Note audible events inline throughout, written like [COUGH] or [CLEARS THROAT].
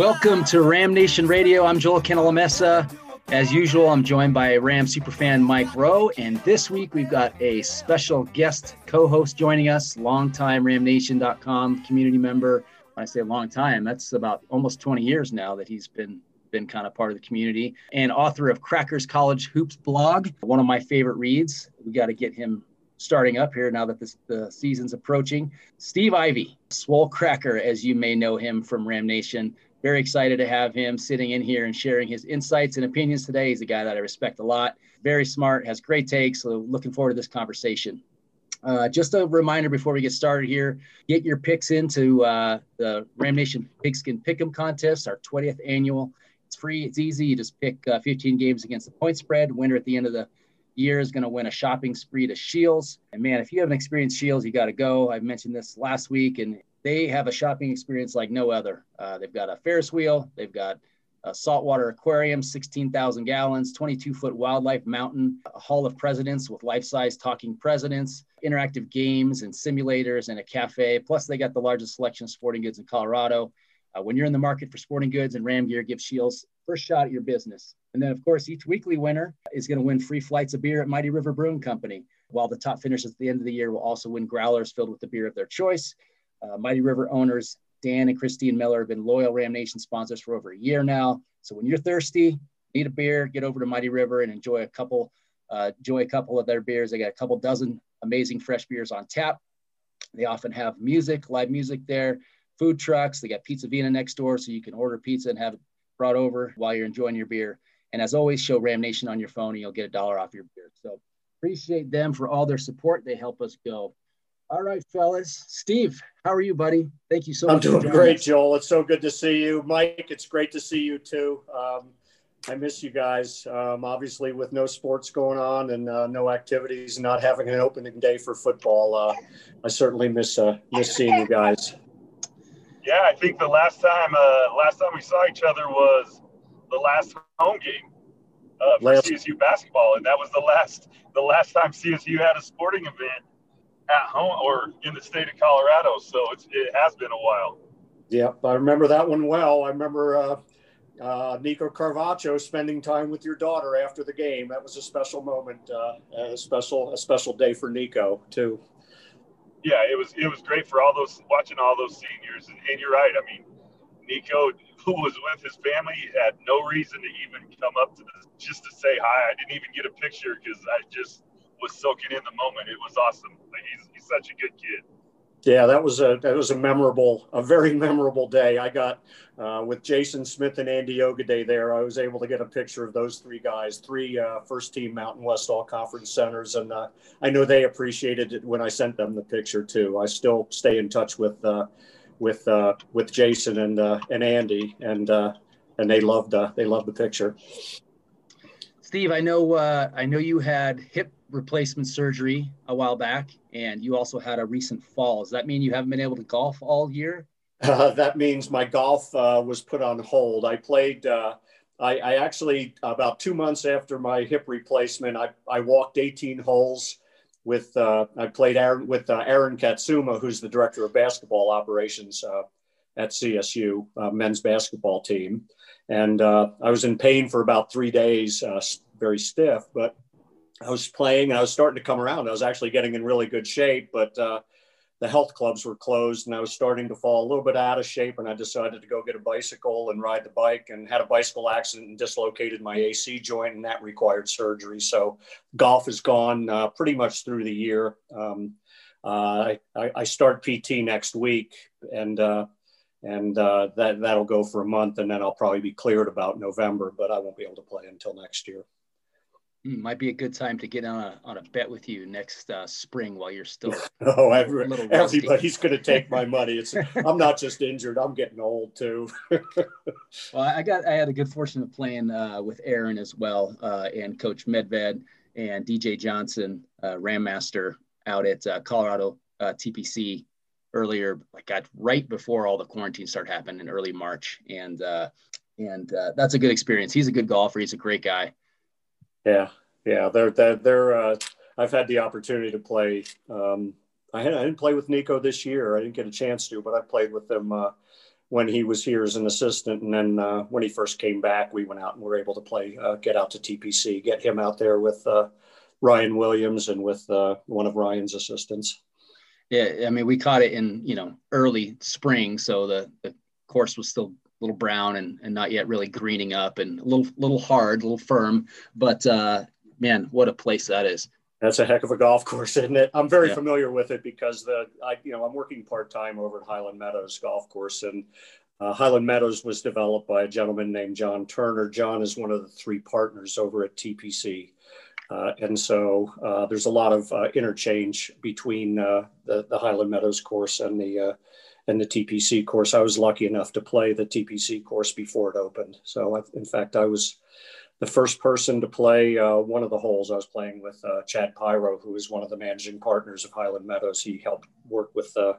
Welcome to Ram Nation Radio. I'm Joel Cantalamessa. As usual, I'm joined by Ram superfan Mike Rowe, and this week we've got a special guest co-host joining us, longtime RamNation.com community member. When I say long time, that's about almost 20 years now that he's been been kind of part of the community, and author of Crackers College Hoops blog, one of my favorite reads. We got to get him starting up here now that this, the season's approaching. Steve Ivy, Swole Cracker, as you may know him from Ram Nation very excited to have him sitting in here and sharing his insights and opinions today. He's a guy that I respect a lot, very smart, has great takes. So looking forward to this conversation. Uh, just a reminder before we get started here, get your picks into uh, the Ram Nation Pigskin Pick'em contest, our 20th annual. It's free, it's easy. You just pick uh, 15 games against the point spread. Winner at the end of the year is going to win a shopping spree to Shields. And man, if you haven't experienced Shields, you got to go. I mentioned this last week, and they have a shopping experience like no other. Uh, they've got a Ferris wheel, they've got a saltwater aquarium, 16,000 gallons, 22 foot wildlife mountain, a hall of presidents with life size talking presidents, interactive games and simulators, and a cafe. Plus, they got the largest selection of sporting goods in Colorado. Uh, when you're in the market for sporting goods and Ram gear, give Shields first shot at your business. And then, of course, each weekly winner is going to win free flights of beer at Mighty River Brewing Company, while the top finishers at the end of the year will also win growlers filled with the beer of their choice. Uh, Mighty River owners Dan and Christine Miller have been loyal Ram Nation sponsors for over a year now. So when you're thirsty, need a beer, get over to Mighty River and enjoy a couple, uh, enjoy a couple of their beers. They got a couple dozen amazing fresh beers on tap. They often have music, live music there, food trucks. They got Pizza Vina next door, so you can order pizza and have it brought over while you're enjoying your beer. And as always, show Ram Nation on your phone, and you'll get a dollar off your beer. So appreciate them for all their support. They help us go. All right, fellas. Steve, how are you, buddy? Thank you so I'm much. I'm doing great, us. Joel. It's so good to see you. Mike, it's great to see you too. Um, I miss you guys. Um, obviously, with no sports going on and uh, no activities, and not having an opening day for football, uh, I certainly miss uh, miss seeing you guys. Yeah, I think the last time uh, last time we saw each other was the last home game uh, for last- CSU basketball, and that was the last the last time CSU had a sporting event at home or in the state of Colorado. So it's, it has been a while. Yep, I remember that one well. I remember uh, uh, Nico Carvacho spending time with your daughter after the game. That was a special moment, uh, a special a special day for Nico too. Yeah, it was it was great for all those watching all those seniors, and, and you're right. I mean, Nico, who was with his family, had no reason to even come up to this just to say hi. I didn't even get a picture because I just was soaking in the moment. It was awesome. Like he's, he's such a good kid. Yeah, that was a that was a memorable, a very memorable day. I got uh, with Jason Smith and Andy Ogide there. I was able to get a picture of those three guys, three uh, first team Mountain West All Conference centers, and uh, I know they appreciated it when I sent them the picture too. I still stay in touch with uh, with uh, with Jason and uh, and Andy, and and they loved uh they loved the picture. Steve, I know I know you had hip replacement surgery a while back, and you also had a recent fall. Does that mean you haven't been able to golf all year? Uh, [LAUGHS] that means my golf uh, was put on hold. I played. Uh, I, I, actually about two months after my hip replacement, I, I walked 18 holes with. Uh, I played Aaron, with uh, Aaron Katsuma, who's the director of basketball operations uh, at CSU men's basketball team, and I was in pain for about three days, very stiff, but I was playing and I was starting to come around. I was actually getting in really good shape, but uh, the health clubs were closed and I was starting to fall a little bit out of shape. And I decided to go get a bicycle and ride the bike and had a bicycle accident and dislocated my AC joint, and that required surgery. So golf is gone uh, pretty much through the year. Um, uh, I, I start PT next week, and uh, and uh, that that'll go for a month, and then I'll probably be cleared about November, but I won't be able to play until next year. Hmm, might be a good time to get on a on a bet with you next uh, spring while you're still. [LAUGHS] oh, every, everybody's going to take my [LAUGHS] money. It's I'm not just injured; I'm getting old too. [LAUGHS] well, I got I had a good fortune of playing uh, with Aaron as well, uh, and Coach Medved and DJ Johnson, uh, Ram Master out at uh, Colorado uh, TPC earlier, like got right before all the quarantine started happening in early March, and uh, and uh, that's a good experience. He's a good golfer. He's a great guy. Yeah, yeah. They're they're, they're uh, I've had the opportunity to play. Um, I, had, I didn't play with Nico this year. I didn't get a chance to, but I played with him uh, when he was here as an assistant, and then uh, when he first came back, we went out and were able to play, uh, get out to TPC, get him out there with uh, Ryan Williams and with uh, one of Ryan's assistants. Yeah, I mean, we caught it in you know early spring, so the, the course was still little brown and, and not yet really greening up, and a little little hard, a little firm. But uh, man, what a place that is! That's a heck of a golf course, isn't it? I'm very yeah. familiar with it because the I you know I'm working part time over at Highland Meadows Golf Course, and uh, Highland Meadows was developed by a gentleman named John Turner. John is one of the three partners over at TPC. Uh, and so uh, there's a lot of uh, interchange between uh, the, the Highland Meadows course and the uh, and the TPC course. I was lucky enough to play the TPC course before it opened. So I, in fact, I was the first person to play uh, one of the holes. I was playing with uh, Chad Pyro, who is one of the managing partners of Highland Meadows. He helped work with uh,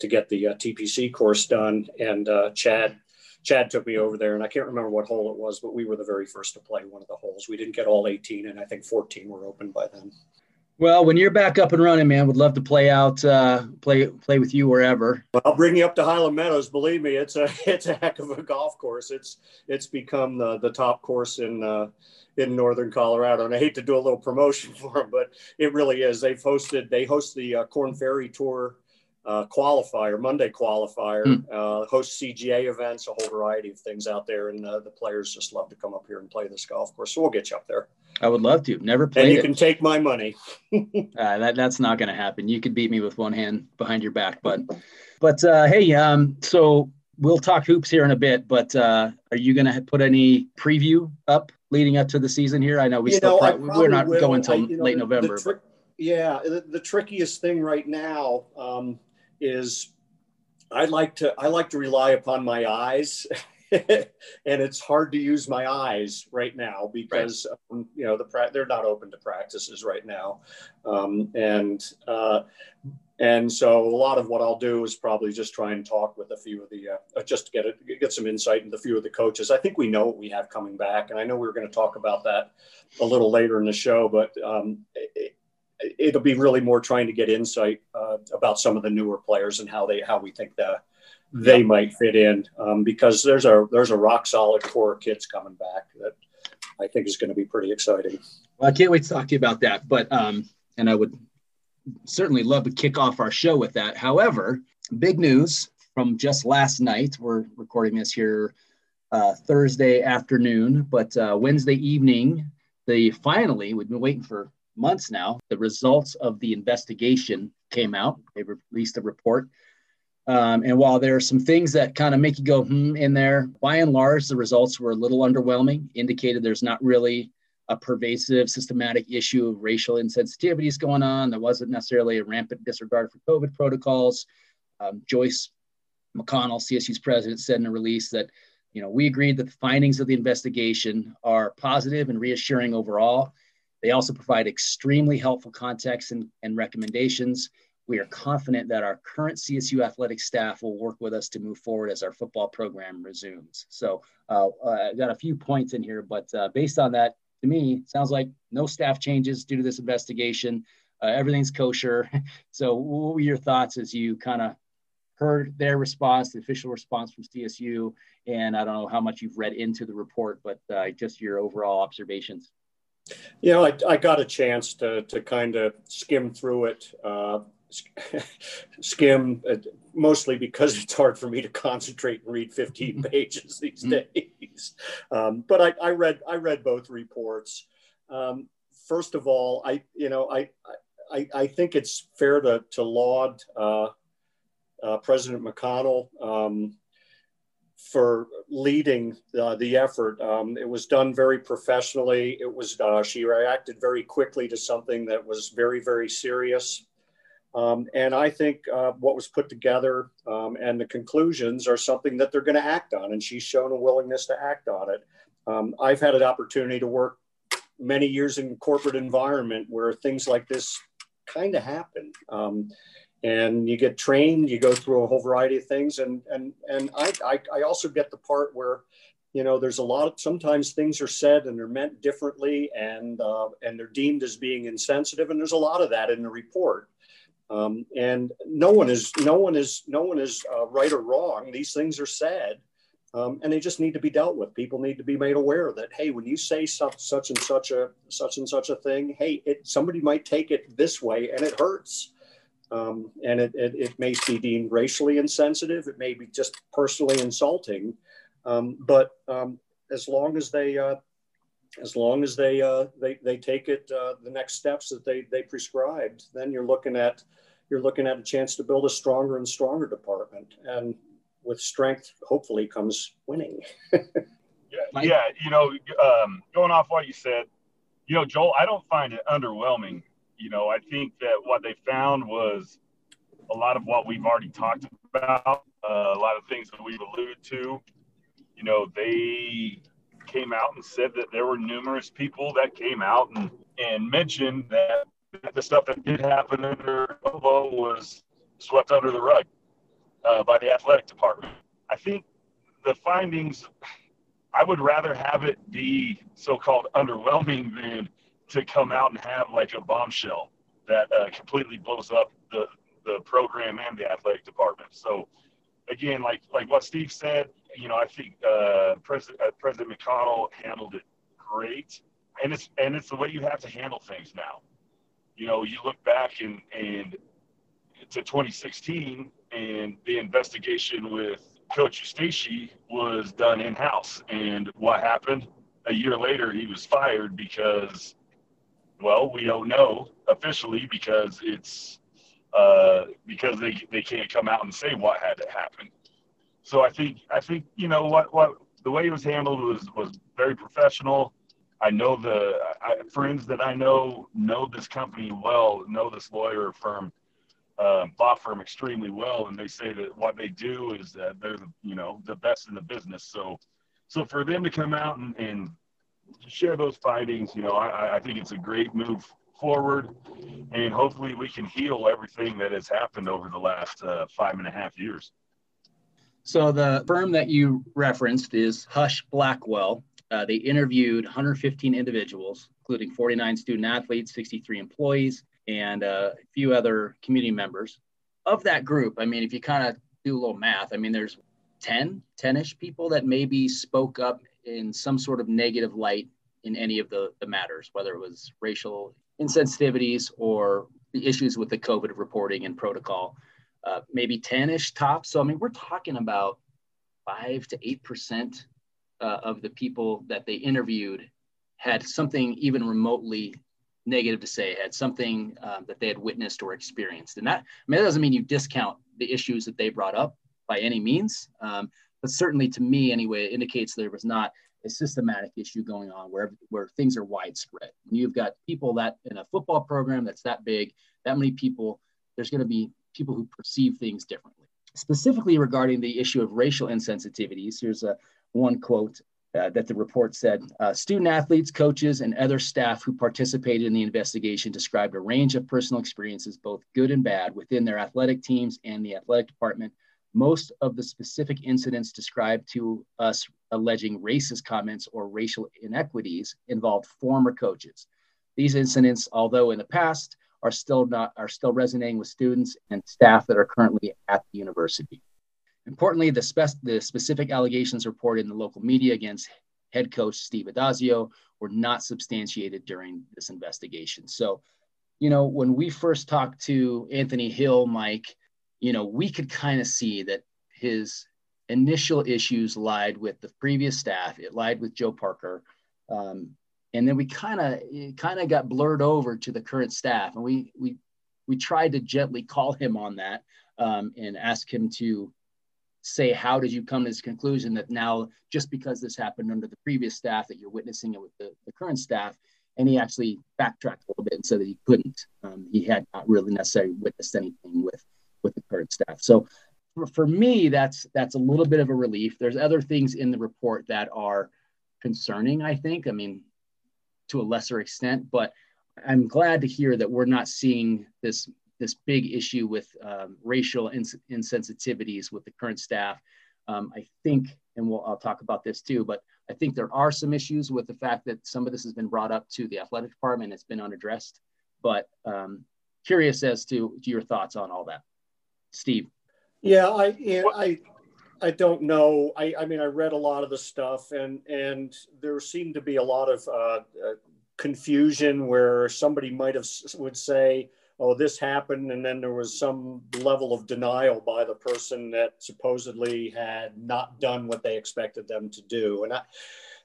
to get the uh, TPC course done, and Chad Chad took me over there, and I can't remember what hole it was, but we were the very first to play one of the holes. We didn't get all 18, and I think 14 were open by then. Well, when you're back up and running, man, would love to play out, uh, play play with you wherever. Well, I'll bring you up to Highland Meadows. Believe me, it's a [LAUGHS] it's a heck of a golf course. It's it's become the the top course in uh, in northern Colorado, and I hate to do a little promotion [LAUGHS] for them, but it really is. They've hosted they host the uh, Korn Ferry Tour uh, qualifier, Monday qualifier, mm. uh, host CGA events, a whole variety of things out there. And uh, the players just love to come up here and play this golf course. So we'll get you up there. I would love to. Never played. And you it. can take my money. [LAUGHS] Uh, that that's not going to happen. You could beat me with one hand behind your back, but but uh, hey, um, so we'll talk hoops here in a bit. But uh, are you going to put any preview up leading up to the season here? I know we you still know, pro- we're not will. going until late the, November. The tri- yeah, the, the, trickiest thing right now. Um, is I like to I like to rely upon my eyes. [LAUGHS] and it's hard to use my eyes right now because right. um, you know the pra- they're not open to practices right now, um, and uh, and so a lot of what I'll do is probably just try and talk with a few of the uh, just to get it, get some insight into a few of the coaches. I think we know what we have coming back, and I know we are going to talk about that a little later in the show, but um, it, it'll be really more trying to get insight uh, about some of the newer players and how they how we think that they might fit in um, because there's a there's a rock solid core of kids coming back that I think is going to be pretty exciting. Well, I can't wait to talk to you about that. But um, and I would certainly love to kick off our show with that. However, big news from just last night. We're recording this here uh, Thursday afternoon, but uh, Wednesday evening, the finally we've been waiting for months now, the results of the investigation came out. They released a report. Um, and while there are some things that kind of make you go, hmm, in there, by and large, the results were a little underwhelming, indicated there's not really a pervasive, systematic issue of racial insensitivities going on. There wasn't necessarily a rampant disregard for COVID protocols. Um, Joyce McConnell, CSU's president, said in a release that, you know, we agreed that the findings of the investigation are positive and reassuring overall they also provide extremely helpful context and, and recommendations. We are confident that our current CSU athletic staff will work with us to move forward as our football program resumes. So uh, uh, I got a few points in here, but uh, based on that, to me, sounds like no staff changes due to this investigation. Uh, everything's kosher. [LAUGHS] So what were your thoughts as you kind of heard their response, the official response from CSU, and I don't know how much you've read into the report, but uh, just your overall observations. You know, I, I got a chance to, to kind of skim through it, uh, [LAUGHS] skim uh, mostly because it's hard for me to concentrate and read 15 pages these mm-hmm. days. Um, but I, I, read I read both reports. Um, first of all, I you know I I, I think it's fair to, to laud uh, uh, President McConnell um, for leading uh, the effort. Um, it was done very professionally. It was uh, she reacted very quickly to something that was very very serious. Um, and I think uh, what was put together um, and the conclusions are something that they're going to act on, and she's shown a willingness to act on it. Um, I've had an opportunity to work many years in corporate environment where things like this kind of happen. And you get trained, you go through a whole variety of things. And, and, and I, I, I also get the part where, you know, there's a lot of, sometimes things are said and they're meant differently and, uh, and they're deemed as being insensitive. And there's a lot of that in the report. Um, and no one is, no one is, no one is uh, right or wrong. These things are said. Um, and they just need to be dealt with. People need to be made aware that hey, when you say such, such and such a such and such a thing, hey, it, somebody might take it this way and it hurts. Um, and it, it, it, may be deemed racially insensitive. It may be just personally insulting. Um, but um, as long as they, uh, as long as they, uh, they, they take it uh, the next steps that they, they prescribed, then you're looking at, you're looking at a chance to build a stronger and stronger department. And with strength, hopefully, comes winning. [LAUGHS] yeah, yeah, you know, um, going off what you said, you know, Joel, I don't find it underwhelming you know, I think that what they found was a lot of what we've already talked about, uh, a lot of things that we've alluded to. You know, they came out and said that there were numerous people that came out and, and mentioned that the stuff that did happen under Bobo was swept under the rug uh, by the athletic department. I think the findings, I would rather have it be so called underwhelming than to come out and have like a bombshell that uh, completely blows up the the program and the athletic department. So again, like like what Steve said, you know, I think uh, President uh, President McConnell handled it great, and it's and it's the way you have to handle things now. You know, you look back and and to 2016, and the investigation with Coach Eustachy was done in house, and what happened? A year later, he was fired because well, we don't know officially because it's uh, because they they can't come out and say what had to happen. So I think I think you know what what the way it was handled was was very professional. I know the I, friends that I know know this company well, know this lawyer firm, uh, law firm extremely well, and they say that what they do is that they're the, you know the best in the business. So so for them to come out and, and share those findings. You know, I, I think it's a great move forward, and hopefully we can heal everything that has happened over the last uh, five and a half years. So the firm that you referenced is Husch Blackwell. Uh, they interviewed 115 individuals, including 49 student athletes, 63 employees, and uh, a few other community members. Of that group, I mean, if you kind of do a little math, I mean, there's 10, 10-ish people that maybe spoke up in some sort of negative light in any of the, the matters, whether it was racial insensitivities or the issues with the COVID reporting and protocol, uh, maybe 10 ish tops. So, I mean, we're talking about five to 8% uh, of the people that they interviewed had something even remotely negative to say, had something um, that they had witnessed or experienced. And that, I mean, that doesn't mean you discount the issues that they brought up by any means. Um, but certainly to me anyway, it indicates there was not a systematic issue going on where, where things are widespread. You've got people that in a football program that's that big, that many people, there's going to be people who perceive things differently. Specifically regarding the issue of racial insensitivities, here's a one quote uh, that the report said uh, student athletes, coaches, and other staff who participated in the investigation described a range of personal experiences, both good and bad, within their athletic teams and the athletic department most of the specific incidents described to us alleging racist comments or racial inequities involved former coaches. These incidents, although in the past, are still not are still resonating with students and staff that are currently at the university. Importantly, the, spe- the specific allegations reported in the local media against head coach Steve Addazio were not substantiated during this investigation. So, you know, when we first talked to Anthony Hill, Mike, you know, we could kind of see that his initial issues lied with the previous staff. It lied with Joe Parker. Um, and then we kind of kind of got blurred over to the current staff, and we we we tried to gently call him on that um, and ask him to say how did you come to this conclusion that now just because this happened under the previous staff that you're witnessing it with the, the current staff and he actually backtracked a little bit and said that he couldn't um, he had not really necessarily witnessed anything with with the current staff so for, for me that's that's a little bit of a relief there's other things in the report that are concerning i think i mean to a lesser extent but i'm glad to hear that we're not seeing this this big issue with um, racial ins- insensitivities with the current staff. Um, I think, and we'll, I'll talk about this too, but I think there are some issues with the fact that some of this has been brought up to the athletic department. It's been unaddressed, but um, curious as to, to your thoughts on all that. Steve. Yeah, I, yeah, I, I don't know. I, I mean, I read a lot of the stuff, and and there seemed to be a lot of uh, uh, confusion where somebody might have would say, oh, this happened. And then there was some level of denial by the person that supposedly had not done what they expected them to do. And I,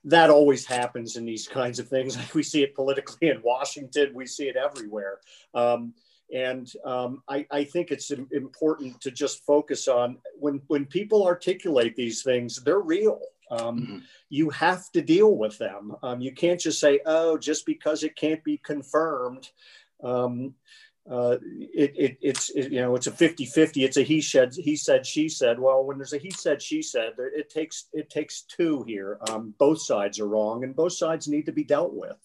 that always happens in these kinds of things. [LAUGHS] We see it politically in Washington, we see it everywhere. Um, and um, I, I, think it's important to just focus on when, when people articulate these things, they're real. Um, mm-hmm. You have to deal with them. Um, you can't just say, oh, just because it can't be confirmed. Um, uh, it, it, it's it, you know it's a 50 50 it's a he said he said she said well when there's a he said she said it takes it takes two here um, both sides are wrong and both sides need to be dealt with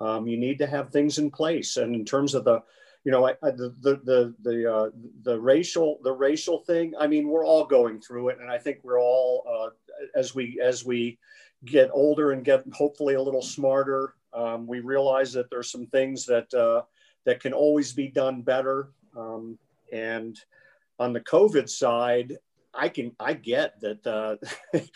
um, you need to have things in place and in terms of the you know I, I, the the the uh, the racial the racial thing i mean we're all going through it and i think we're all uh, as we as we get older and get hopefully a little smarter um, we realize that there's some things that uh, that can always be done better. Um, and on the COVID side, I can I get that uh,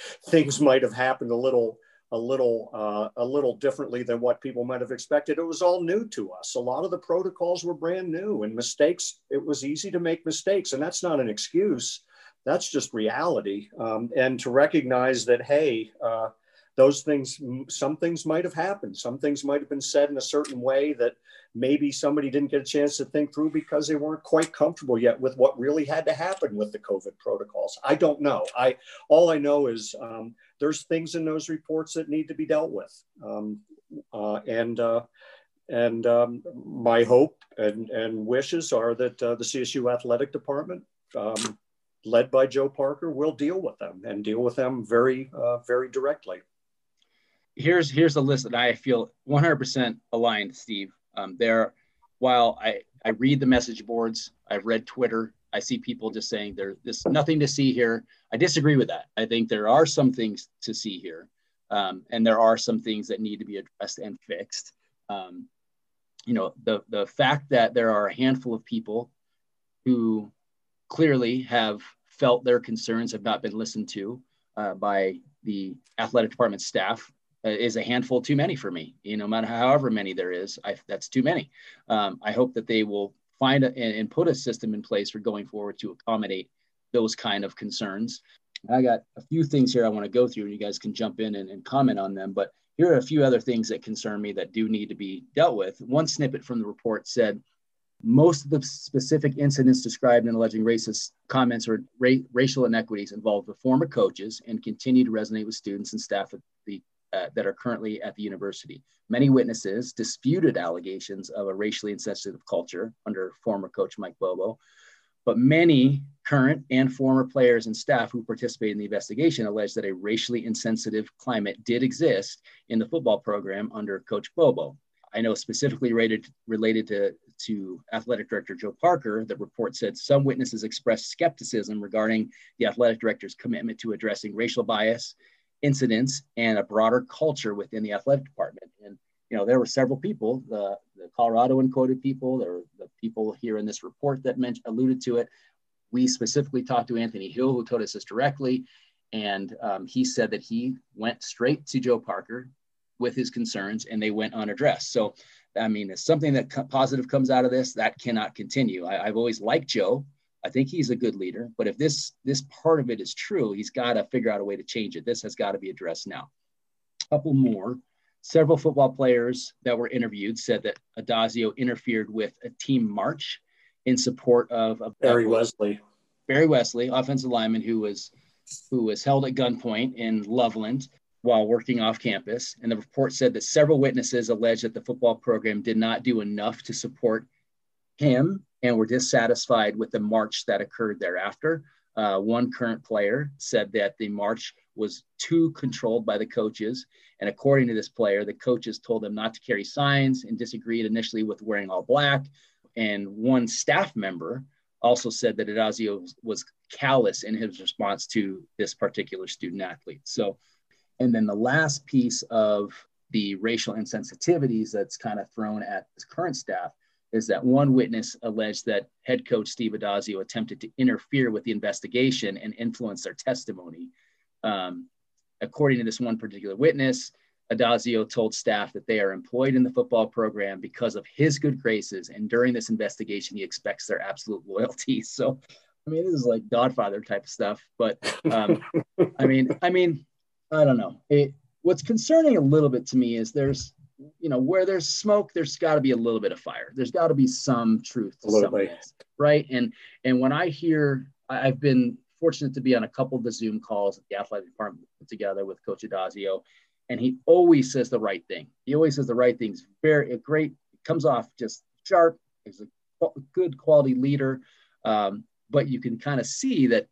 [LAUGHS] things might have happened a little a little uh, a little differently than what people might have expected. It was all new to us. A lot of the protocols were brand new, and mistakes. It was easy to make mistakes, and that's not an excuse. That's just reality. Um, and to recognize that, hey, uh, those things, some things might have happened. Some things might have been said in a certain way that maybe somebody didn't get a chance to think through because they weren't quite comfortable yet with what really had to happen with the COVID protocols. I don't know. I all I know is um, there's things in those reports that need to be dealt with, um, uh, and uh, and um, my hope and and wishes are that uh, the CSU athletic department. Um, led by Joe Parker, will deal with them and deal with them very, uh, very directly here's here's a list that I feel 100% aligned, Steve. Um, there, while I I read the message boards, I've read Twitter, I see people just saying there's nothing to see here. I disagree with that. I think there are some things to see here, um, and there are some things that need to be addressed and fixed. Um, you know, the the fact that there are a handful of people who clearly have felt their concerns have not been listened to uh, by the athletic department staff uh, is a handful too many for me. You know, no matter however many there is, I, that's too many. Um, I hope that they will find a, and, and, put a system in place for going forward to accommodate those kind of concerns. I got a few things here I want to go through, and you guys can jump in and, and comment on them. But here are a few other things that concern me that do need to be dealt with. One snippet from the report said most of the specific incidents described in alleging racist comments or ra- racial inequities involved the former coaches and continue to resonate with students and staff at uh, that are currently at the university. Many witnesses disputed allegations of a racially insensitive culture under former coach Mike Bobo, but many current and former players and staff who participated in the investigation alleged that a racially insensitive climate did exist in the football program under Coach Bobo. I know specifically related, related to, to athletic director Joe Parker, the report said some witnesses expressed skepticism regarding the athletic director's commitment to addressing racial bias incidents and a broader culture within the athletic department. And you know, there were several people, the, the Coloradoan quoted people, there were the people here in this report that mentioned alluded to it. We specifically talked to Anthony Hill, who told us this directly, and um, he said that he went straight to Joe Parker with his concerns, and they went unaddressed. So, I mean, if something that co- positive comes out of this, that cannot continue. I, I've always liked Joe. I think he's a good leader, but if this this part of it is true, he's got to figure out a way to change it. This has got to be addressed now. A couple more. Several football players that were interviewed said that Addazio interfered with a team march in support of, of Barry Wesley. Barry Wesley, offensive lineman who was who was held at gunpoint in Loveland while working off campus. And the report said that several witnesses alleged that the football program did not do enough to support him and were dissatisfied with the march that occurred thereafter. Uh, one current player said that the march was too controlled by the coaches. And according to this player, the coaches told them not to carry signs and disagreed initially with wearing all black. And one staff member also said that Addazio was callous in his response to this particular student athlete. So, and then the last piece of the racial insensitivities that's kind of thrown at the current staff is that one witness alleged that head coach Steve Addazio attempted to interfere with the investigation and influence their testimony. Um, according to this one particular witness, Addazio told staff that they are employed in the football program because of his good graces, and during this investigation, he expects their absolute loyalty. [LAUGHS] So, I mean, this is like Godfather type of stuff. But um, [LAUGHS] I mean, I mean, I don't know. It, what's concerning a little bit to me is there's you know, where there's smoke, there's got to be a little bit of fire. There's got to be some truth of this, right? And and when I hear, I've been fortunate to be on a couple of the Zoom calls that the athletic department put together with Coach Addazio, and he always says the right thing. He always says the right things. Very great. Comes off just sharp. He's a good quality leader, um, but you can kind of see that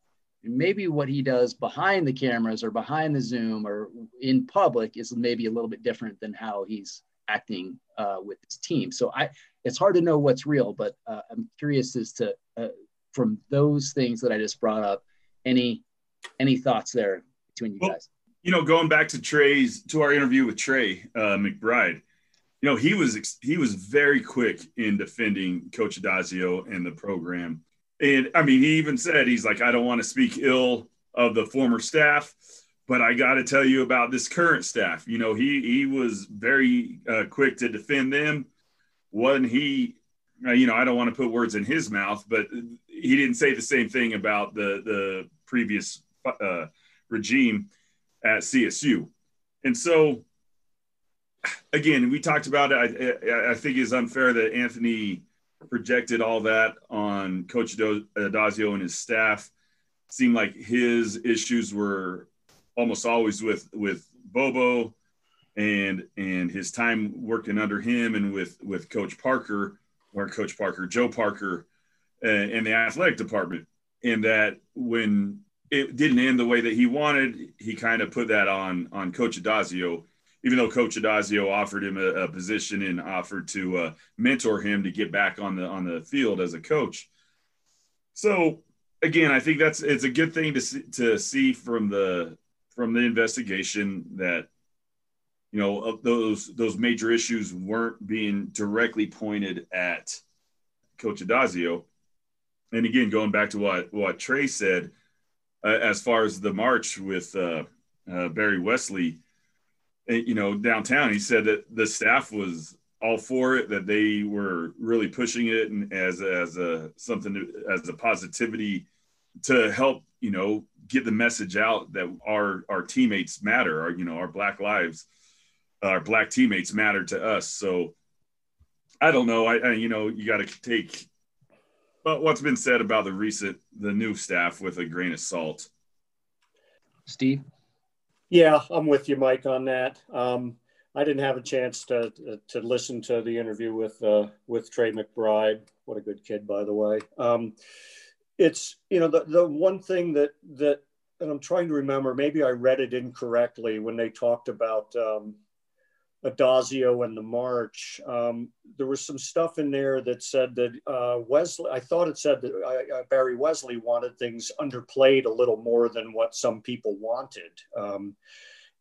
maybe what he does behind the cameras or behind the zoom or in public is maybe a little bit different than how he's acting uh, with his team. So i it's hard to know what's real but uh, i'm curious as to uh, from those things that i just brought up any any thoughts there between you well, guys? you know going back to trey's to our interview with trey uh, mcbride you know he was he was very quick in defending coach Addazio and the program and I mean, he even said, he's like, I don't want to speak ill of the former staff, but I got to tell you about this current staff. You know, he, he was very uh, quick to defend them. Wasn't he, uh, you know, I don't want to put words in his mouth, but he didn't say the same thing about the, the previous uh, regime at CSU. And so, again, we talked about it. I, I think it's unfair that Anthony projected all that on Coach Addazio and his staff. Seemed like his issues were almost always with with Bobo and and his time working under him and with with Coach Parker or Coach Parker, Joe Parker, uh, in the athletic department. And that when it didn't end the way that he wanted, he kind of put that on on Coach Addazio even though Coach Addazio offered him a, a position and offered to uh, mentor him to get back on the on the field as a coach. So again, I think that's it's a good thing to see, to see from the from the investigation that you know those those major issues weren't being directly pointed at Coach Addazio. And again, going back to what what Trey said, uh, as far as the march with uh, uh Barry Wesley Eh, you know, downtown, he said that the staff was all for it, that they were really pushing it and as as a something to, as a positivity to help, you know, get the message out that our our teammates matter, our you know, our black lives, our black teammates matter to us. So I don't know. I, I you know, you got to take but what's been said about the recent the new staff with a grain of salt. Steve yeah, I'm with you, Mike, on that. Um, I didn't have a chance to to listen to the interview with uh, with Trey McBride. What a good kid, by the way. Um, it's you know the the one thing that that and I'm trying to remember. Maybe I read it incorrectly when they talked about um, Addazio and the March. Um, there was some stuff in there that said that uh, Wesley, I thought it said that uh, Barry Wesley wanted things underplayed a little more than what some people wanted. Um,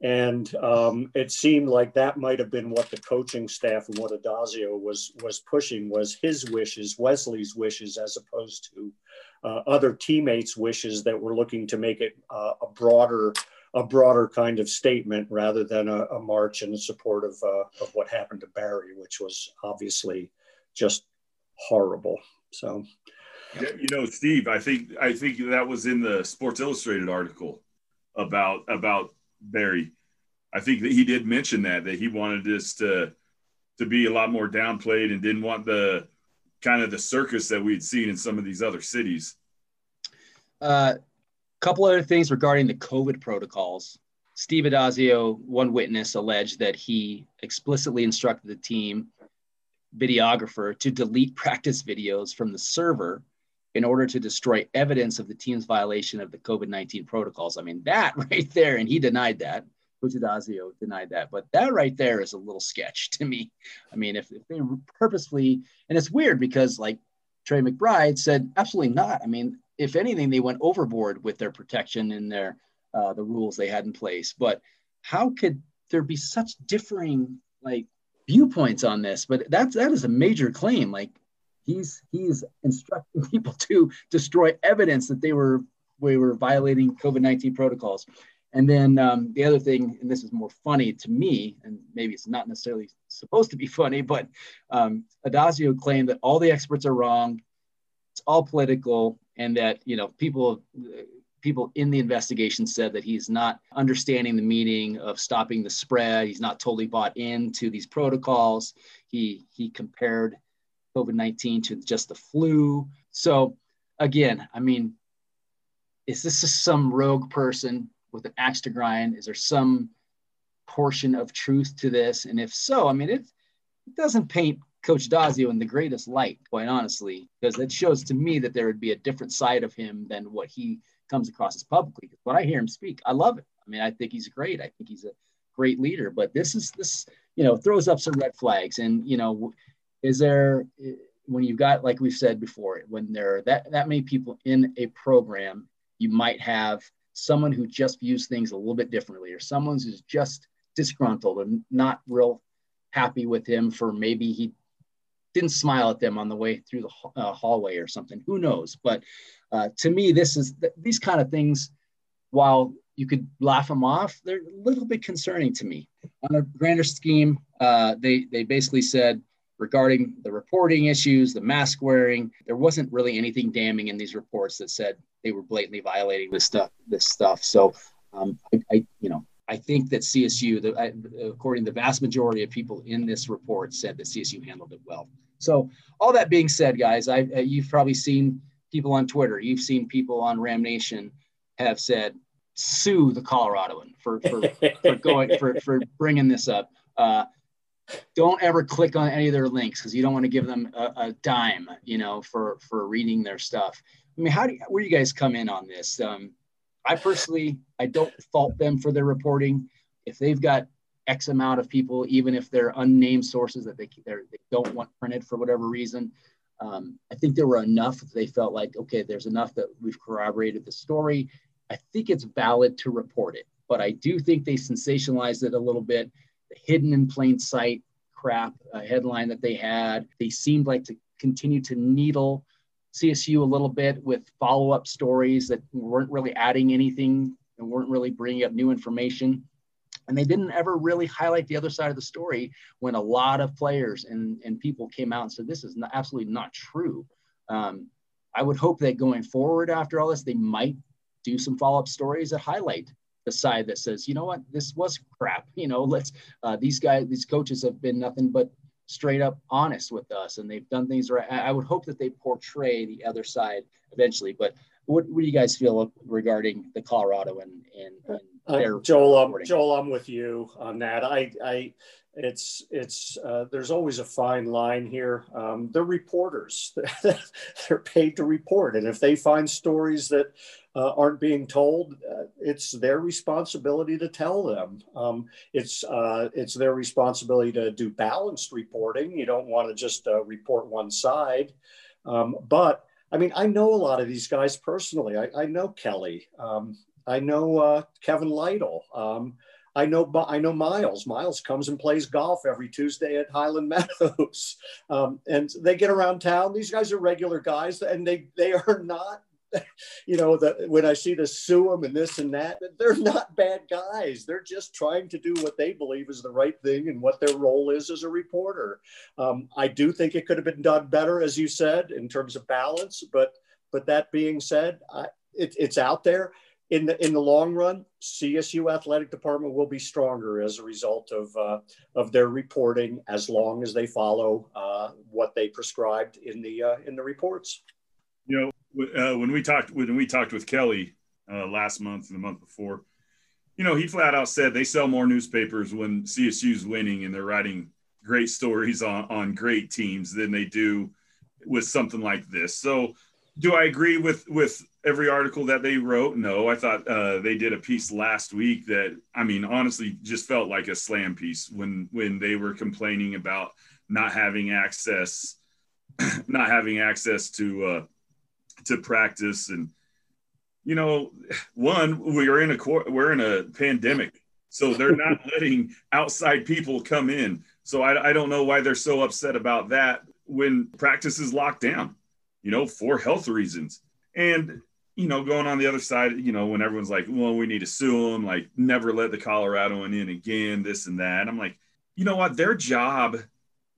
and um, it seemed like that might have been what the coaching staff and what Addazio was was pushing was his wishes, Wesley's wishes, as opposed to uh, other teammates' wishes that were looking to make it uh, a broader a broader kind of statement rather than a, a march in support of, uh, of what happened to Barry, which was obviously just horrible. So, you know, Steve, I think I think that was in the Sports Illustrated article about about Barry. I think that he did mention that that he wanted this to to be a lot more downplayed and didn't want the kind of the circus that we'd seen in some of these other cities. A couple other things regarding the COVID protocols. Steve Addazio, one witness, alleged that he explicitly instructed the team videographer to delete practice videos from the server in order to destroy evidence of the team's violation of the COVID 19 protocols. I mean, that [LAUGHS] right there, and he denied that. Addazio denied that, but that right there is a little sketch to me. I mean, if, if they purposefully, and it's weird because like Trey McBride said, absolutely not. I mean, if anything, they went overboard with their protection and their uh, the rules they had in place. But how could there be such differing like viewpoints on this? But that's that is a major claim. Like he's he's instructing [LAUGHS] people to destroy evidence that they were we were violating COVID nineteen protocols. And then um, the other thing, and this is more funny to me, and maybe it's not necessarily supposed to be [LAUGHS] funny, but um, Addazio claimed that all the experts are wrong, it's all political, and that you know people people in the investigation said that he's not understanding the meaning of stopping the spread. He's not totally bought into these protocols. He he compared COVID nineteen to just the flu. So again, I mean, is this just some rogue person with an axe to grind? Is there some portion of truth to this? And if so, I mean, it, it doesn't paint Coach Dazio in the greatest light, quite honestly, because it shows to me that there would be a different side of him than what he comes across as publicly. When I hear him speak, I love it. I mean, I think he's great. I think he's a great leader. But this is this, you know, throws up some red flags. And you know, is there eh, when you've got like we've said before, when there are that that many people in a program, you might have someone who just views things a little bit differently, or someone who's just disgruntled and not real happy with him for maybe he didn't smile at them on the way through the uh, hallway or something. Who knows? But uh, to me, this is these kind of things. While you could laugh them off, they're a little bit concerning to me. On a grander scheme, uh, they they basically said regarding the reporting issues, the mask wearing, there wasn't really anything damning in these reports that said they were blatantly violating this stuff. This stuff. So, um, I, I, you know, I think that CSU, the, according to the vast majority of people in this report, said that CSU handled it well. So, all that being said, guys, I, uh, you've probably seen people on Twitter, you've seen people on Ram Nation have said, sue the Coloradoan for for, [LAUGHS] for going for for bringing this up. Uh, don't ever click on any of their links because you don't want to give them a, a, dime, you know, for for reading their stuff. I mean, how do you, where do you guys come in on this? Um, I personally, I don't fault them for their reporting. If they've got X amount of people, even if they're unnamed sources that they they don't want printed for whatever reason, um, I think there were enough that they felt like, okay, there's enough that we've corroborated the story. I think it's valid to report it, but I do think they sensationalized it a little bit the hidden in plain sight crap uh, headline that they had. They seemed like to continue to needle CSU a little bit with follow up stories that weren't really adding anything and weren't really bringing up new information. And they didn't ever really highlight the other side of the story when a lot of players and, and people came out and said, this is not, absolutely not true. Um, I would hope that going forward after all this, they might do some follow up stories that highlight the side that says, you know what, this was crap. [LAUGHS] You know, let's uh, these guys, these coaches have been nothing but straight up honest with us, and they've done things right. I would hope that they portray the other side eventually. But what, what do you guys feel regarding the Coloradoan and, and uh, Joel? I'm, Joel, I'm with you on that. I I it's it's uh, there's always a fine line here. Um, they're reporters; [LAUGHS] they're paid to report, and if they find stories that uh, aren't being told, uh, it's their responsibility to tell them. Um, it's uh, it's their responsibility to do balanced reporting. You don't want to just uh, report one side, um, but I mean, I know a lot of these guys personally. I, I know Kelly. Um, I know uh, Kevin Lytle. Um, I know I know Miles. Miles comes and plays golf every Tuesday at Highland [LAUGHS] Meadows, um, and they get around town. These guys are regular guys, and they they are not. [LAUGHS] You know, the, when I see the sue them and this and that, they're not bad guys. They're just trying to do what they believe is the right thing and what their role is as a reporter. Um, I do think it could have been done better, as you said, in terms of balance. But but that being said, I, it, it's out there in the in the long run, CSU athletic department will be stronger as a result of uh, of their reporting, as long as they follow uh, what they prescribed in the uh, in the reports. You know, uh, when we talked when we talked with Kelly uh, last month and the month before, you know, he flat out said they sell more newspapers when CSU's winning and they're writing great stories on on great teams than they do with something like this. So do I agree with with every article that they wrote? No, I thought uh, they did a piece last week that I mean, honestly, just felt like a slam piece when when they were complaining about not having access, [CLEARS THROAT] not having access to uh, to practice, and you know, one we are in a we're in a pandemic, so they're not [LAUGHS] letting outside people come in. So I, I don't know why they're so upset about that when practice is locked down you know, for health reasons. And, you know, going on the other side, you know, when everyone's like, well, we need to sue them, like, never let the Coloradoan in again, this and that. I'm like, you know what? Their job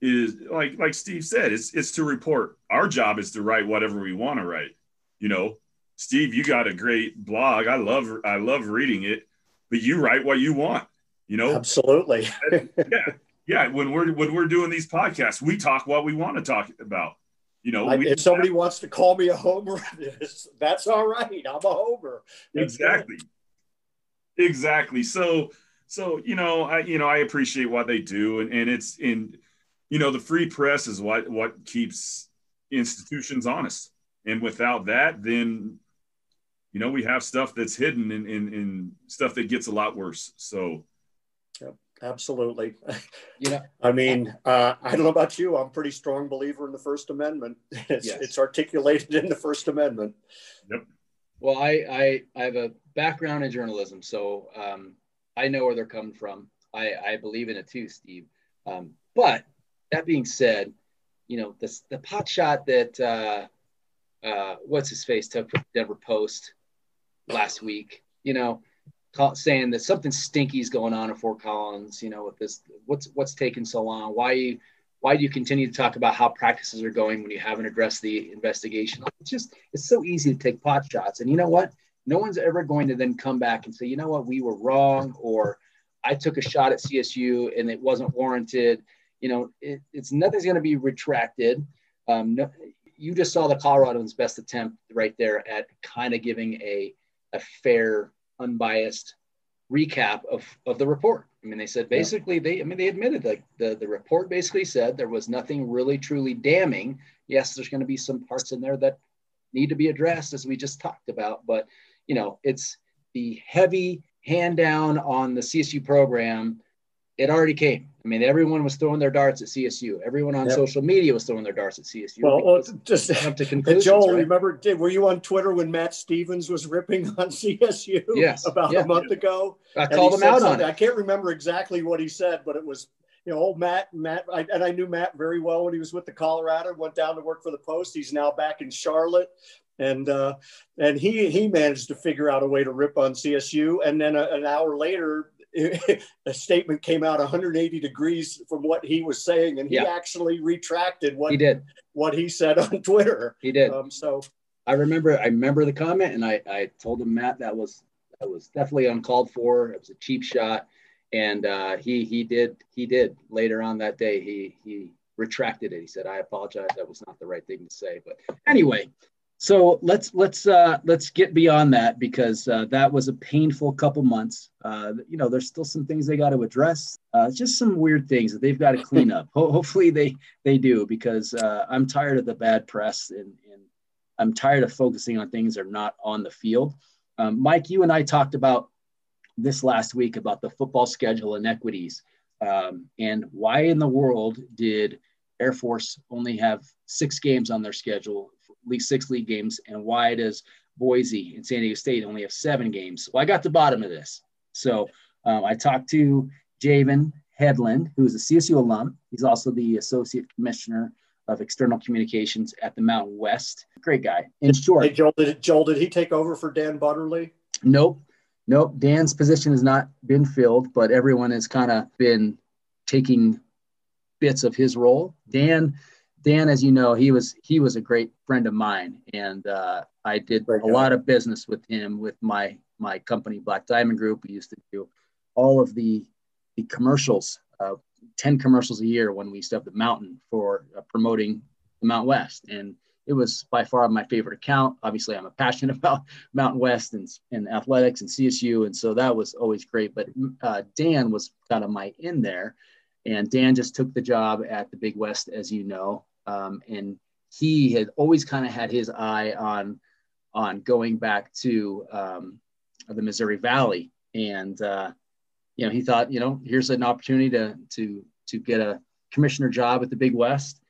is like, like Steve said, it's, it's to report. Our job is to write whatever we want to write. You know, Steve, you got a great blog. I love, I love reading it, but you write what you want, you know? Absolutely. [LAUGHS] yeah. Yeah. When we're, when we're doing these podcasts, we talk what we want to talk about you know, I, if somebody have, wants to call me a homer, [LAUGHS] that's all right. I'm a homer. That's exactly. Good. Exactly. So, so you know, I you know I appreciate what they do, and and it's in, you know, the free press is what what keeps institutions honest, and without that, then, you know, we have stuff that's hidden and in, in, in stuff that gets a lot worse. So, absolutely. You know, [LAUGHS] I mean, uh, I don't know about you. I'm a pretty strong believer in the First Amendment. [LAUGHS] It's, yes. it's articulated in the First Amendment. Yep. Well, I, I, I have a background in journalism, so um, I know where they're coming from. I, I believe in it too, Steve. Um, but that being said, you know, the, the pot shot that uh, uh, what's his face took for Denver Post last week, you know, saying that something stinky is going on in Fort Collins. You know, with this, what's what's taking so long? Why why do you continue to talk about how practices are going when you haven't addressed the investigation? It's just it's so easy to take pot shots, and you know what? No one's ever going to then come back and say, you know what, we were wrong, or I took a shot at CSU and it wasn't warranted. You know, it, it's nothing's going to be retracted. Um, no, you just saw the Coloradoan's best attempt right there at kind of giving a a fair unbiased recap of, of the report. I mean, they said basically yeah. they, I mean, they admitted like the, the report basically said there was nothing really truly damning. Yes, there's going to be some parts in there that need to be addressed as we just talked about, but you know, it's the heavy hand down on the CSU program it already came. I mean, everyone was throwing their darts at CSU. Everyone on yep. social media was throwing their darts at CSU. Well, just come to [LAUGHS] conclusions. Joel, right? remember, did, were you on Twitter when Matt Stevens was ripping [LAUGHS] on CSU yes. about yeah. a month ago? I called him out on it. I can't remember exactly what he said, but it was, you know, old Matt, Matt, I, and I knew Matt very well when he was with the Colorado, went down to work for the Post. He's now back in Charlotte and uh, and he he managed to figure out a way to rip on CSU. And then a, an hour later, [LAUGHS] a statement came out 180 degrees from what he was saying, and he yeah. actually retracted what he did, what he said on [LAUGHS] Twitter. He did. Um, so I remember, I remember the comment, and I, I told him Matt that was that was definitely uncalled for. It was a cheap shot, and uh, he he did he did later on that day he he retracted it. He said, "I apologize. That was not the right thing to say." But anyway, so let's let's uh, let's get beyond that because uh, that was a painful couple months. Uh, you know, there's still some things they got to address. Uh, just some weird things that they've got to [LAUGHS] clean up. Ho- hopefully they they do because uh, I'm tired of the bad press and, and I'm tired of focusing on things that are not on the field. Um, Mike, you and I talked about this last week about the football schedule inequities um, and why in the world did Air Force only have six games on their schedule league six league games, and why does Boise and San Diego State only have seven games? Well, I got the bottom of this. So um, I talked to Javan Hedlund, who is a CSU alum. He's also the associate commissioner of external communications at the Mountain West. Great guy. In short, hey, Joel, did, Joel, did he take over for Dan Butterly? Nope. Nope. Dan's position has not been filled, but everyone has kind of been taking bits of his role. Dan Dan, as you know, he was he was a great friend of mine, and uh, I did a lot of business with him with my my company, Black Diamond Group, we used to do all of the, the commercials, uh, 10 commercials a year when we used to have the mountain for uh, promoting the Mount West. And it was by far my favorite account. Obviously, I'm a passionate [LAUGHS] about Mountain West and, and athletics and CSU. And so that was always great. But uh, Dan was kind of my in there. And Dan just took the job at the Big West, as you know. Um, and he had always kind of had his eye on on going back to um, the Missouri Valley, and uh, you know he thought, you know, here's an opportunity to to to get a commissioner job at the Big West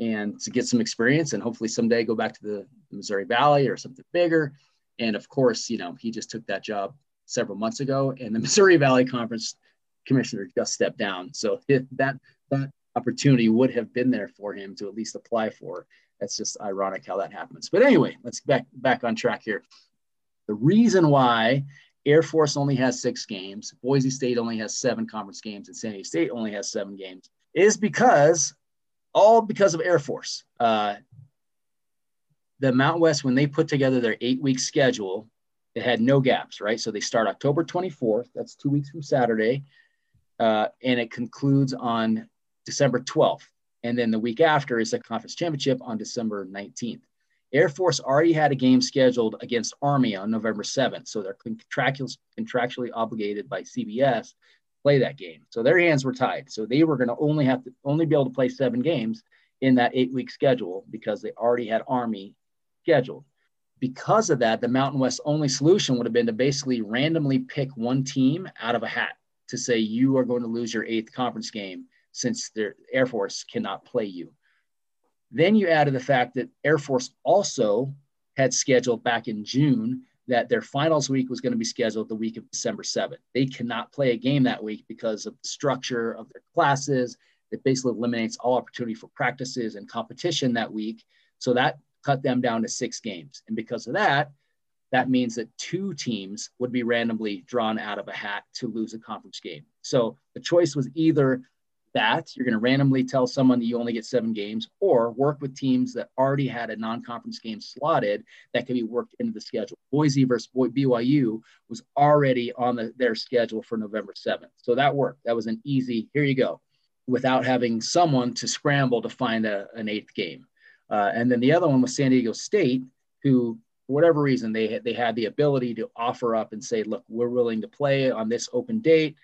and to get some experience, and hopefully someday go back to the, Missouri Valley or something bigger. And of course, you know, he just took that job several months ago, and the [LAUGHS] Missouri Valley Conference commissioner just stepped down. So [LAUGHS] that that opportunity would have been there for him to at least apply for. That's just ironic how that happens. But anyway, let's back back on track here. The reason why Air Force only has six games, Boise State only has seven conference games, and San Diego State only has seven games is because all because of Air Force. Uh, the Mount West, when they put together their eight week schedule, it had no gaps, right? So they start October 24th, that's two weeks from Saturday, uh, and it concludes on December 12th. And then the week after is the conference championship on December 19th. Air Force already had a game scheduled against Army on November 7th. So they're contractually, obligated by CBS to play that game. So their hands were tied. So they were going to only have to only be able to play seven games in that eight week schedule because they already had Army scheduled. Because of that, the Mountain West only solution would have been to basically randomly pick one team out of a hat to say you are going to lose your eighth conference game since the Air Force cannot play you. Then you added the fact that Air Force also had scheduled back in June that their finals week was going to be scheduled the week of December 7th. They cannot play a game that week because of the structure of their classes. It basically eliminates all opportunity for practices and competition that week. So that cut them down to six games. And because of that, that means that two teams would be randomly drawn out of a hat to lose a conference game. So the choice was either that you're going to randomly tell someone that you only get seven games or work with teams that already had a non-conference game slotted that can be worked into the schedule. Boise versus byu was already on the, their schedule for november 7th so that worked. That was an easy here you go without having someone to scramble to find a, an eighth game. Uh, and then the other one was san diego state who for whatever reason they they had the ability to offer up and say look we're willing to play on this open date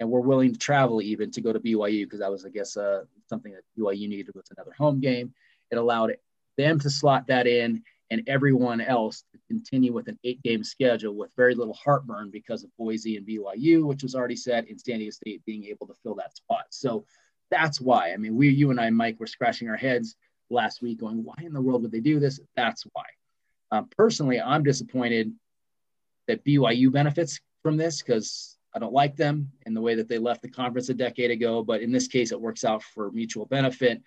and we're willing to travel even to go to BYU because that was, I guess, uh, something that BYU needed was another home game. It allowed them to slot that in and everyone else to continue with an eight game schedule with very little heartburn because of Boise and BYU, which was already set, and San Diego State being able to fill that spot. So that's why. I mean, we, you and I, Mike, were scratching our heads last week going, why in the world would they do this? That's why. Um, personally, I'm disappointed that BYU benefits from this because I don't like them in the way that they left the conference a decade ago, but in this case, it works out for mutual benefit.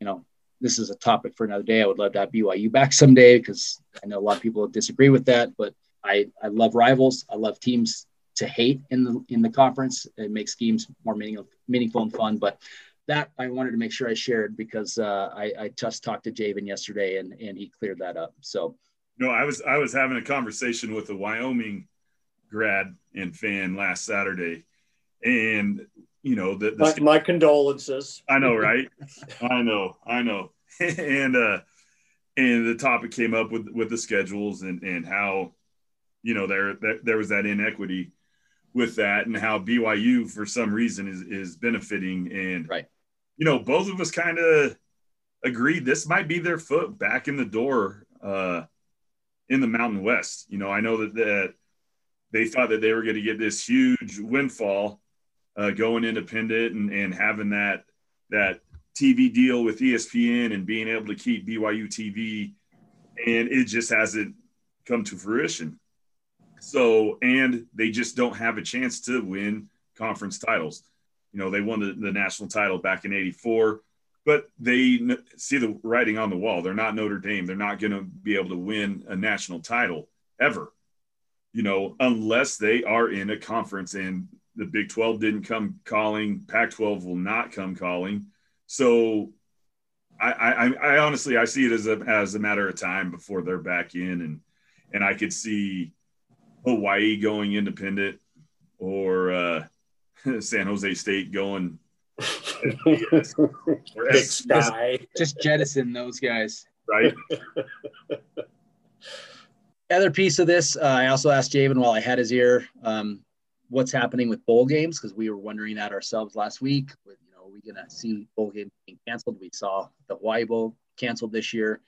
You know, this is a topic for another day. I would love to have BYU back someday because I know a lot of people disagree with that, but I, I love rivals. I love teams to hate in the in the conference. It makes games more meaningful, meaningful and fun. But that I wanted to make sure I shared because uh, I, I just talked to Javen yesterday and and he cleared that up. So no, I was I was having a conversation with a Wyoming grad and fan last Saturday, and you know the, the my, my, condolences. I know, [LAUGHS] right? I know, I know, [LAUGHS] and uh, and the topic came up with with the schedules and and how you know there there, there was that inequity with that and how BYU for some reason is is benefiting and right. You know, both of us kind of agreed this might be their foot back in the door uh, in the Mountain West. You know, I know that that they thought that they were going to get this huge windfall uh, going independent and, and having that that TV deal with ESPN and being able to keep BYU TV, and it just hasn't come to fruition. So, and they just don't have a chance to win conference titles. You know, they won the, the national title back in '84, but they see the writing on the wall. They're not Notre Dame. They're not going to be able to win a national title ever you know, unless they are in a conference and the Big 12 didn't come calling, Pac 12 will not come calling. So I, I, I, honestly, I see it as a, as a matter of time before they're back in and, and I could see Hawaii going independent or uh, [LAUGHS] San Jose State going. [LAUGHS] Big sky. Just jettison those guys. Right. [LAUGHS] Other piece of this, uh, I also asked Javen while I had his ear, um, what's happening with bowl games because we were wondering that ourselves last week. With, you know, are we gonna see bowl games being canceled? We saw the Hawaii Bowl canceled this year.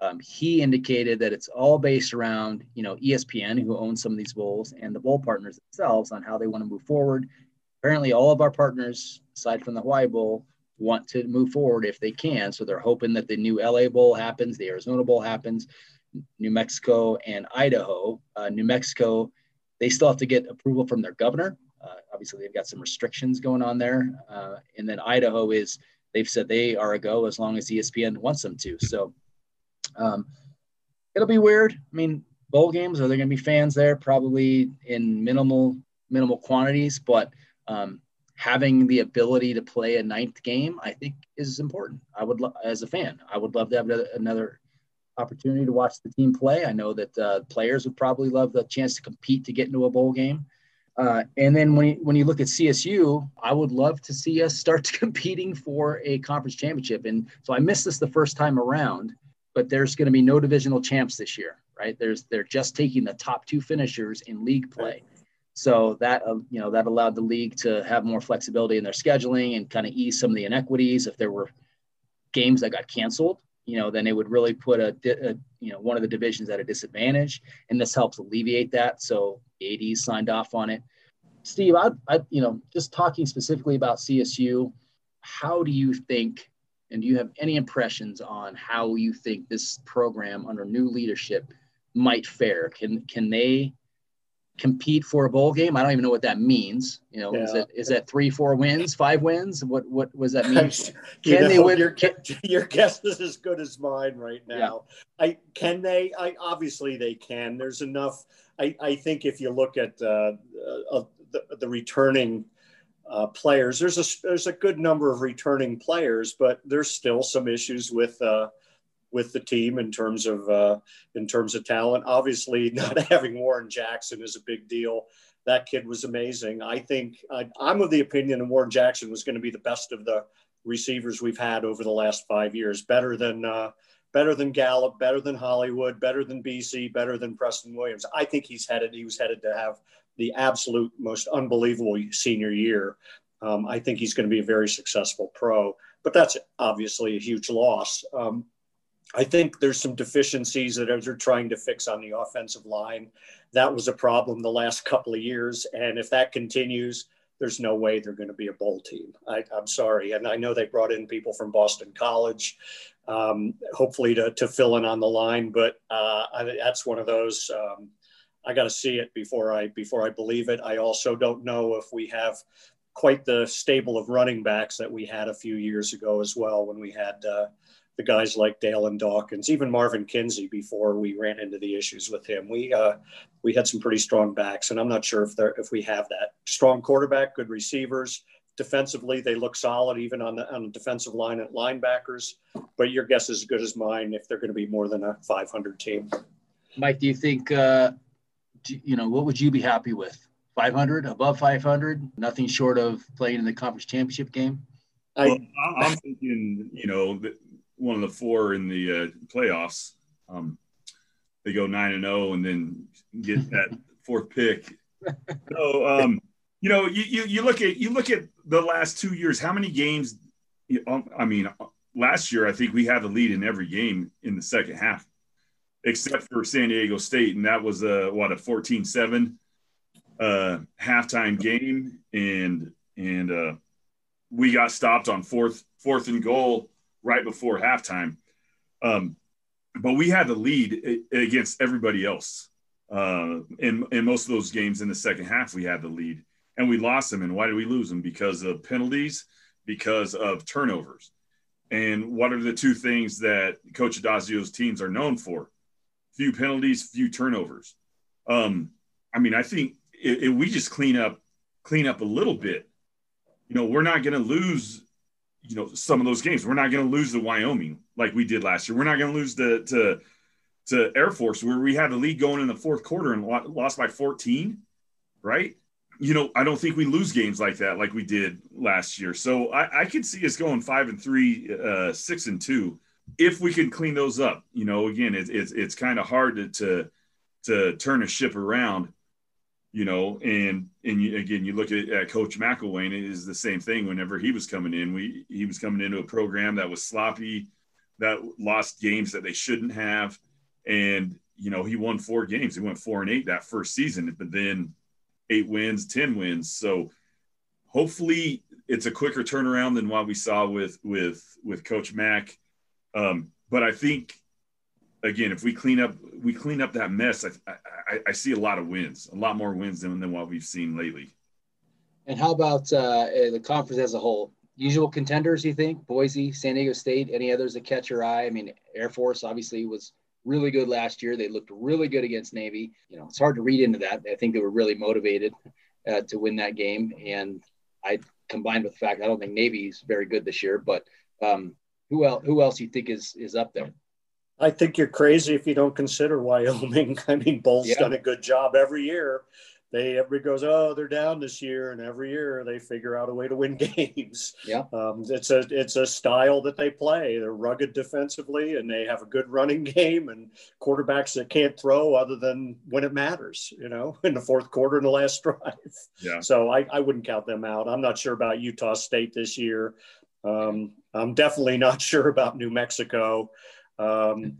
Um, he indicated that it's all based around you know ESPN, who owns some of these bowls, and the bowl partners themselves on how they want to move forward. Apparently, all of our partners, aside from the Hawaii Bowl, want to move forward if they can. So they're hoping that the new LA Bowl happens, the Arizona Bowl happens, New Mexico and Idaho. Uh, New Mexico, they still have to get approval from their governor. Uh, obviously, they've got some restrictions going on there. Uh, and then Idaho is, they've said they are a go as long as ESPN wants them to. So um, it'll be weird. I mean, bowl games, are there going to be fans there? Probably in minimal, minimal quantities, but um, having the ability to play a ninth game, I think is important. I would, lo- as a fan, I would love to have another opportunity to watch the team play. I know that uh, players would probably love the chance to compete to get into a bowl game. Uh, and then when you, when you look at CSU, I would love to see us start [LAUGHS] competing for a conference championship. And so I missed this the first time around, but there's going to be no divisional champs this year, right? There's they're just taking the top two finishers in league play. So that uh, you know that allowed the league to have more flexibility in their scheduling and kind of ease some of the inequities. If there were games that got canceled, you know, then it would really put a, a, you know one of the divisions at a disadvantage, and this helps alleviate that. So ADs signed off on it. Steve, I, I you know just talking specifically about CSU, how do you think, and do you have any impressions on how you think this program under new leadership might fare? Can can they compete for a bowl game. I don't even know what that means. You know, yeah. is it is that three, four wins, five wins? What what was that mean? [LAUGHS] Can know, they win? Your, can, your guess is as good as mine right now. Yeah. I can they? I obviously they can. There's enough. I, I think if you look at uh, uh, the, the returning uh, players, there's a there's a good number of returning players, but there's still some issues with uh, with the team in terms of uh, in terms of talent. Obviously, [LAUGHS] not having Warren Jackson is a big deal. That kid was amazing. I think I'm of the opinion that Warren Jackson was going to be the best of the receivers we've had over the last five years. Better than uh, better than Gallup, better than Hollywood, better than BC, better than Preston Williams. I think he's headed. He was headed to have the absolute most unbelievable senior year. Um, I think he's going to be a very successful pro, but that's obviously a huge loss. Um, I think there's some deficiencies that they're trying to fix on the offensive line. That was a problem the last couple of years. And if that continues, there's no way they're going to be a bowl team. I, am sorry. And I know they brought in people from Boston College, um, hopefully to, to fill in on the line. But uh, I, that's one of those. Um, I got to see it before I before I believe it. I also don't know if we have quite the stable of running backs that we had a few years ago as well when we had uh, the guys like Dalyn Dawkins, even Marvin Kinsey before we ran into the issues with him. We uh, we had some pretty strong backs, and I'm not sure if they if we have that strong quarterback, good receivers. Defensively, they look solid even on the on the defensive line at linebackers. But your guess is as good as mine if they're going to be more than a 500 team. Mike, do you think uh, do, you know what would you be happy with? 500, above 500, nothing short of playing in the conference championship game. I, well, I'm thinking, you know, one of the four in the uh, playoffs. Um, they go nine and zero, oh and then get [LAUGHS] that fourth pick. So, um, you know, you, you, you look at you look at the last two years. How many games? Um, I mean, last year I think we had the lead in every game in the second half, except for San Diego State, and that was a what a 14-7 uh, halftime game, and and uh, we got stopped on fourth fourth and goal right before halftime. Um, but we had the lead against everybody else. Uh, in, in most of those games in the second half, we had the lead and we lost them. And why did we lose them? Because of penalties, because of turnovers. And what are the two things that Coach Addazio's teams are known for? Few penalties, few turnovers. Um, I mean, I think if, if we just clean up, clean up a little bit, you know, we're not going to lose you know some of those games. We're not going to lose to Wyoming like we did last year. We're not going to lose to, to to Air Force where we had the lead going in the fourth quarter and lost by 14, right? You know, I don't think we lose games like that like we did last year. So I, I could see us going five and three, uh, six and two if we can clean those up. You know, again, it's it's, it's kind of hard to, to to turn a ship around you know, and and you, again, you look at, at Coach McElwain, it is the same thing. Whenever he was coming in, we he was coming into a program that was sloppy, that lost games that they shouldn't have, and you know he won four games. He went four and eight that first season, but then eight wins, ten wins. So hopefully it's a quicker turnaround than what we saw with with with Coach Mack. Um, but I think again, if we clean up we clean up that mess, I, I, I see a lot of wins, a lot more wins than, than what we've seen lately. And how about uh, eh, the conference as a whole? Usual contenders, you think? Boise, San Diego State, any others that catch your eye? I mean, Air Force obviously was really good last year. They looked really good against Navy. You know, it's hard to read into that. I think they were really motivated uh, to win that game. And I combined with the fact I don't think Navy's very good this year, but um, who else? Who else you think is is up there? I think you're crazy if you don't consider Wyoming. [LAUGHS] I mean, Bohl's yeah. done a good job every year. They everybody goes, oh, they're down this year, and every year they figure out a way to win [LAUGHS] games. Yeah, um, it's a it's a style that they play. They're rugged defensively, and they have a good running [LAUGHS] game and quarterbacks that can't throw other than when it matters. You know, in the fourth quarter in the last drive. Yeah. So I, I wouldn't count them out. I'm not sure about Utah State this year. Um, I'm definitely not sure about New Mexico. Um,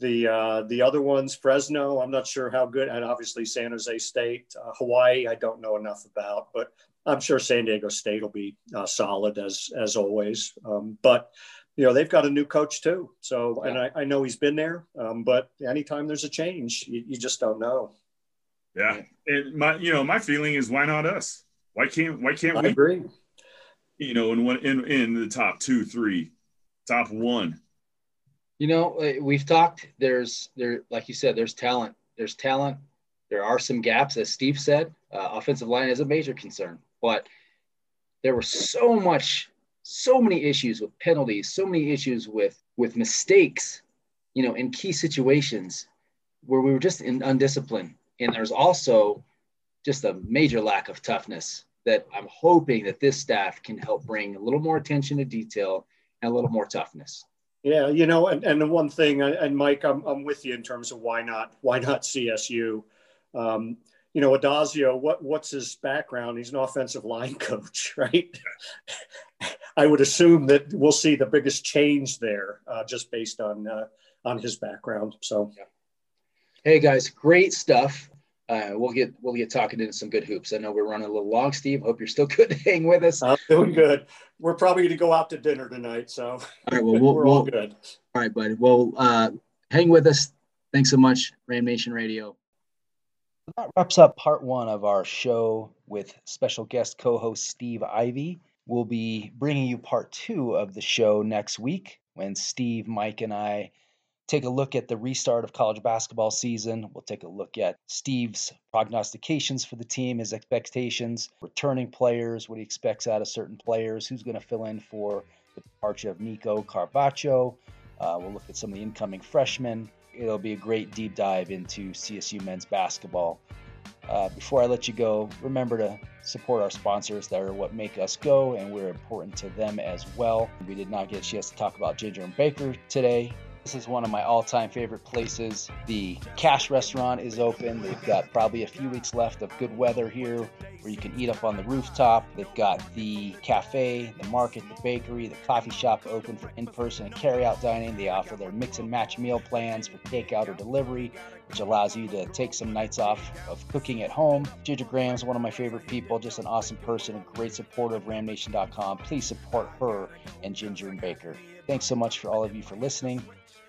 the uh, the other ones, Fresno, I'm not sure how good, and obviously San Jose State, uh, Hawaii, I don't know enough about, but I'm sure San Diego State will be uh, solid as as always. Um, but you know they've got a new coach too, so yeah. and I, I, know he's been there, um, but anytime there's a change, you, you just don't know. Yeah, and my you know my feeling is why not us? Why can't why can't I we? Agree. You know, in one in in the top two, three, top one you know, uh, we've talked. There's there, like you said, there's talent. There's talent. There are some gaps, as Steve said. Uh, offensive line is a major concern, but there were so much, so many issues with penalties, so many issues with with mistakes, you know, in key situations where we were just in undisciplined. And there's also just a major lack of toughness that I'm hoping that this staff can help bring a little more attention to detail and a little more toughness. Yeah, you know, and, and the one thing, and Mike, I'm, I'm with you in terms of why not why not CSU. Um, you know, Addazio, what what's his background? He's an offensive line [LAUGHS] coach, right? I would assume that we'll see the biggest change there, uh, just based on uh, on his background. So, hey guys, great stuff uh, we'll get we'll get talking into some good hoops. I know we're running a little long, Steve. Hope you're still [LAUGHS] good to hang with us. I'm doing good. We're probably going to go out to dinner tonight, so all right. Well, we'll [LAUGHS] we're we'll, all good. All right, buddy. Well, uh, hang with us. Thanks so much, Ram Nation Radio. That wraps up part one of our show with special guest co-host Steve Ivy. We'll be bringing you part two of the show next week when Steve, Mike, and I take a look at the restart of college basketball season. We'll take a look at Steve's prognostications for the team, his expectations, returning players, what he expects out of certain players, who's going to fill in for the departure of Nico Carvacho. Uh, we'll look at some of the incoming freshmen. It'll be a great deep dive into CSU men's basketball. Uh, before I let you go, remember to support our sponsors that are what make us go, and we're important to them as well. We did not get a chance to talk about Ginger and Baker today. This is one of my all-time favorite places. The Cache Restaurant is open. They've got probably a few weeks left of good weather here where you can eat up on the rooftop. They've got the cafe, the market, the bakery, the coffee shop open for in-person and carry-out dining. They offer their mix and match meal plans for takeout or delivery, which allows you to take some nights off of cooking at home. Ginger Graham's one of my favorite people, just an awesome person, a great supporter of RamNation.com. Please support her and Ginger and Baker. Thanks so much for all of you for listening.